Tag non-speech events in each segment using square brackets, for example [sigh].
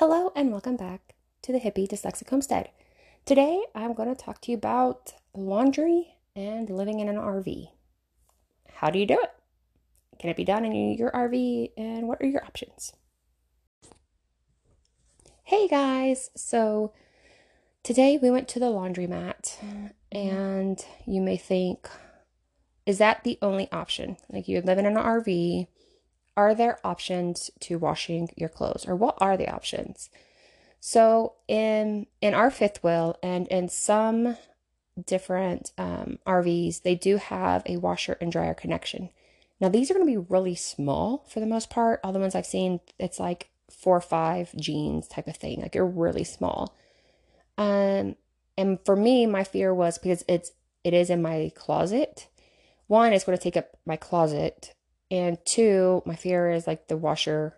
Hello and welcome back to the Hippy Dyslexic Homestead. Today I'm going to talk to you about laundry and living in an RV. How do you do it? Can it be done in your RV and what are your options? Hey guys, so today we went to the laundromat mm-hmm. and you may think, is that the only option? Like you live in an RV, are there options to washing your clothes or what are the options? So in in our fifth wheel and in some different um, RVs, they do have a washer and dryer connection. Now these are going to be really small for the most part. All the ones I've seen, it's like four or five jeans type of thing. Like you're really small. Um, and for me, my fear was because it's it is in my closet. One, it's going to take up my closet and two, my fear is like the washer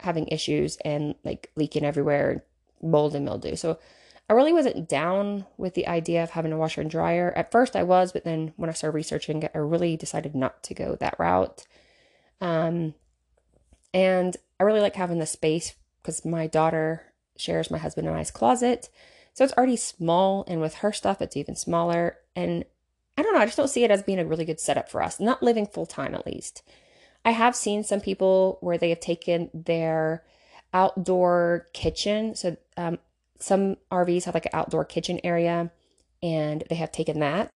having issues and like leaking everywhere, mold and mildew. So I really wasn't down with the idea of having a washer and dryer. At first I was, but then when I started researching, it, I really decided not to go that route. Um, and I really like having the space because my daughter shares my husband and I's closet. So it's already small, and with her stuff, it's even smaller. And I don't know, I just don't see it as being a really good setup for us, not living full time at least. I have seen some people where they have taken their outdoor kitchen. So um, some RVs have like an outdoor kitchen area, and they have taken that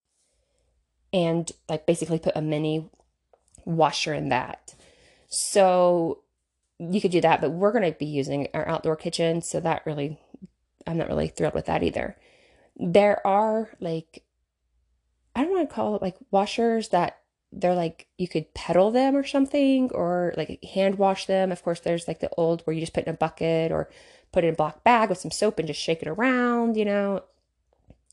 and like basically put a mini washer in that. So you could do that, but we're going to be using our outdoor kitchen. So that really, I'm not really thrilled with that either. There are like I don't want to call it like washers that they're like you could pedal them or something or like hand wash them. Of course, there's like the old where you just put in a bucket or put in a black bag with some soap and just shake it around, you know.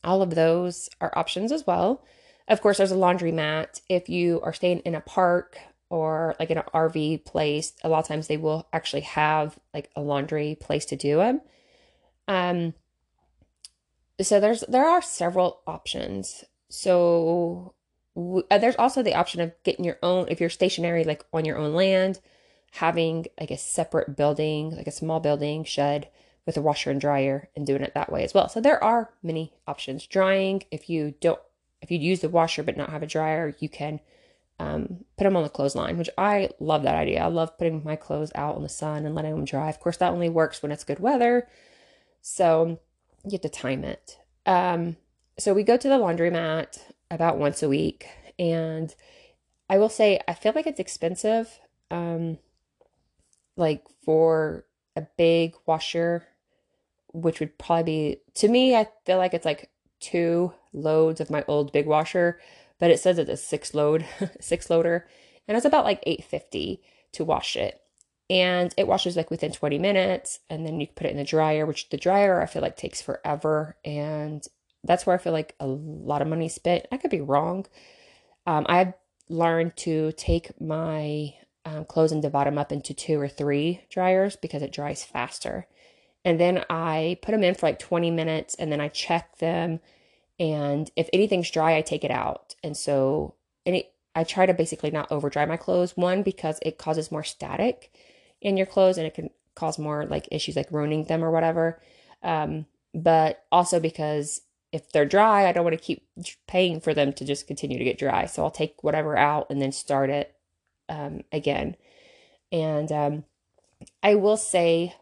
All of those are options as well. Of course, there's a laundromat. If you are staying in a park or like in an RV place, a lot of times they will actually have like a laundry place to do them. Um, so there's there are several options. So w- uh, there's also the option of getting your own, if you're stationary, like on your own land, having like a separate building, like a small building shed with a washer and dryer and doing it that way as well. So there are many options. Drying, if you don't, if you use the washer but not have a dryer, you can um, put them on the clothesline, which I love that idea. I love putting my clothes out in the sun and letting them dry. Of course, that only works when it's good weather. So you have to time it. Um, so we go to the laundromat about once a week and I will say I feel like it's expensive um like for a big washer which would probably be to me I feel like it's like two loads of my old big washer but it says it's a six load [laughs] six loader and it's about like 850 to wash it. And it washes like within 20 minutes and then you put it in the dryer which the dryer I feel like takes forever and that's where I feel like a lot of money spent. I could be wrong. Um, I've learned to take my um, clothes and divide them up into two or three dryers because it dries faster. And then I put them in for like 20 minutes and then I check them. And if anything's dry, I take it out. And so, it, I try to basically not over dry my clothes. One, because it causes more static in your clothes and it can cause more like issues like ruining them or whatever. Um, but also because if they're dry, I don't want to keep paying for them to just continue to get dry. So I'll take whatever out and then start it um, again. And um, I will say,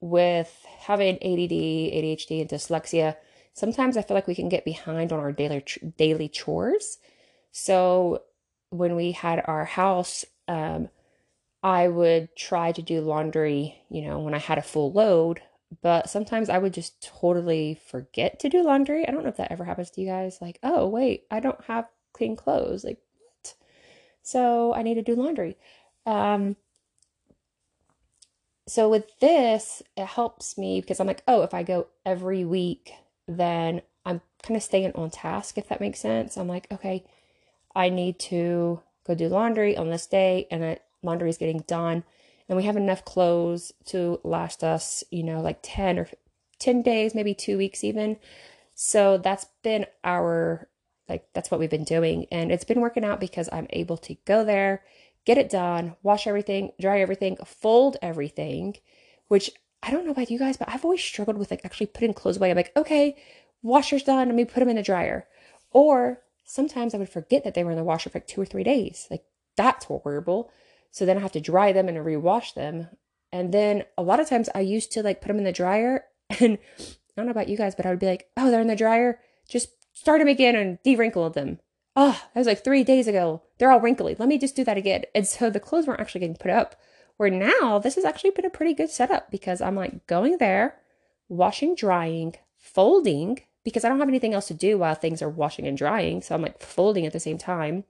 with having ADD, ADHD, and dyslexia, sometimes I feel like we can get behind on our daily daily chores. So when we had our house, um, I would try to do laundry, you know, when I had a full load but sometimes I would just totally forget to do laundry. I don't know if that ever happens to you guys. Like, oh, wait, I don't have clean clothes. Like, what? so I need to do laundry. Um, so with this, it helps me because I'm like, oh, if I go every week, then I'm kind of staying on task, if that makes sense. I'm like, okay, I need to go do laundry on this day, and laundry is getting done and we have enough clothes to last us, you know, like 10 or 10 days, maybe two weeks even. So that's been our, like, that's what we've been doing. And it's been working out because I'm able to go there, get it done, wash everything, dry everything, fold everything, which I don't know about you guys, but I've always struggled with like actually putting clothes away. I'm like, okay, washer's done. Let me put them in the dryer. Or sometimes I would forget that they were in the washer for like two or three days. Like that's horrible. So then I have to dry them and rewash them. And then a lot of times I used to like put them in the dryer [laughs] and I don't know about you guys, but I would be like, oh, they're in the dryer. Just start them again and de-wrinkle them. Oh, that was like three days ago. They're all wrinkly. Let me just do that again. And so the clothes weren't actually getting put up. Where now this has actually been a pretty good setup because I'm like going there, washing, drying, folding because I don't have anything else to do while things are washing and drying. So I'm like folding at the same time,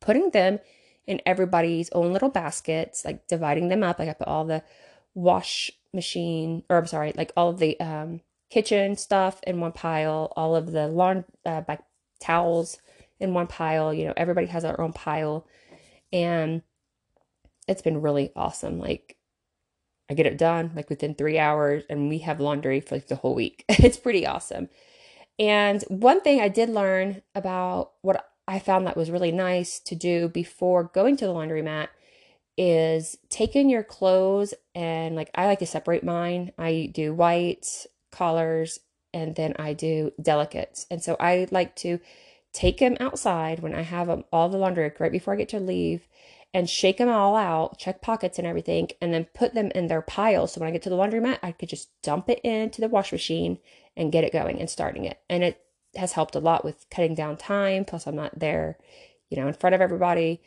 putting them in everybody's own little baskets, like dividing them up. Like I put all the wash machine, or I'm sorry, like all of the um, kitchen stuff in one pile, all of the lawn uh, like towels in one pile. You know, everybody has their own pile, and it's been really awesome. Like I get it done like within three hours, and we have laundry for like the whole week. [laughs] it's pretty awesome. And one thing I did learn about what I found that was really nice to do before going to the laundromat is taking your clothes and like I like to separate mine. I do whites, collars, and then I do delicates. And so I like to take them outside when I have them, all the laundry right before I get to leave and shake them all out, check pockets and everything, and then put them in their pile. So when I get to the laundromat, I could just dump it into the wash machine and get it going and starting it. And it has helped a lot with cutting down time. Plus, I'm not there, you know, in front of everybody.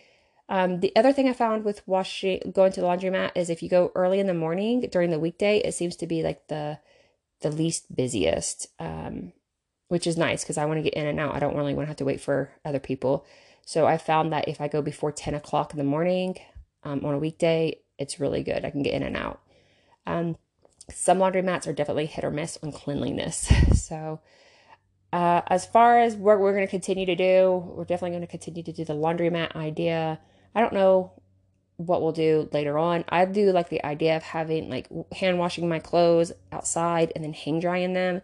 Um, the other thing I found with washing, going to the laundromat is if you go early in the morning during the weekday, it seems to be like the the least busiest, um, which is nice because I want to get in and out. I don't really want to have to wait for other people. So I found that if I go before 10 o'clock in the morning um, on a weekday, it's really good. I can get in and out. Um, some laundromats are definitely hit or miss on cleanliness. [laughs] So uh, as far as what we're going to continue to do, we're definitely going to continue to do the laundromat idea. I don't know what we'll do later on. I do like the idea of having like hand washing my clothes outside and then hang drying them.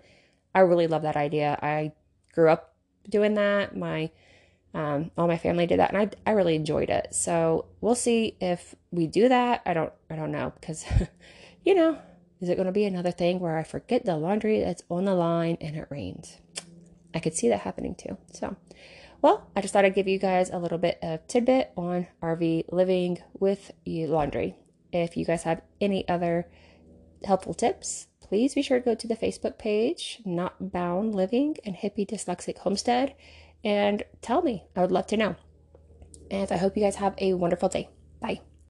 I really love that idea. I grew up doing that. My um, all my family did that, and I I really enjoyed it. So we'll see if we do that. I don't I don't know because [laughs] you know is it going to be another thing where I forget the laundry that's on the line and it rains? I could see that happening too. So, well, I just thought I'd give you guys a little bit of tidbit on RV living with laundry. If you guys have any other helpful tips, please be sure to go to the Facebook page, Not Bound Living and Hippy Dyslexic Homestead, and tell me. I would love to know. And I hope you guys have a wonderful day. Bye.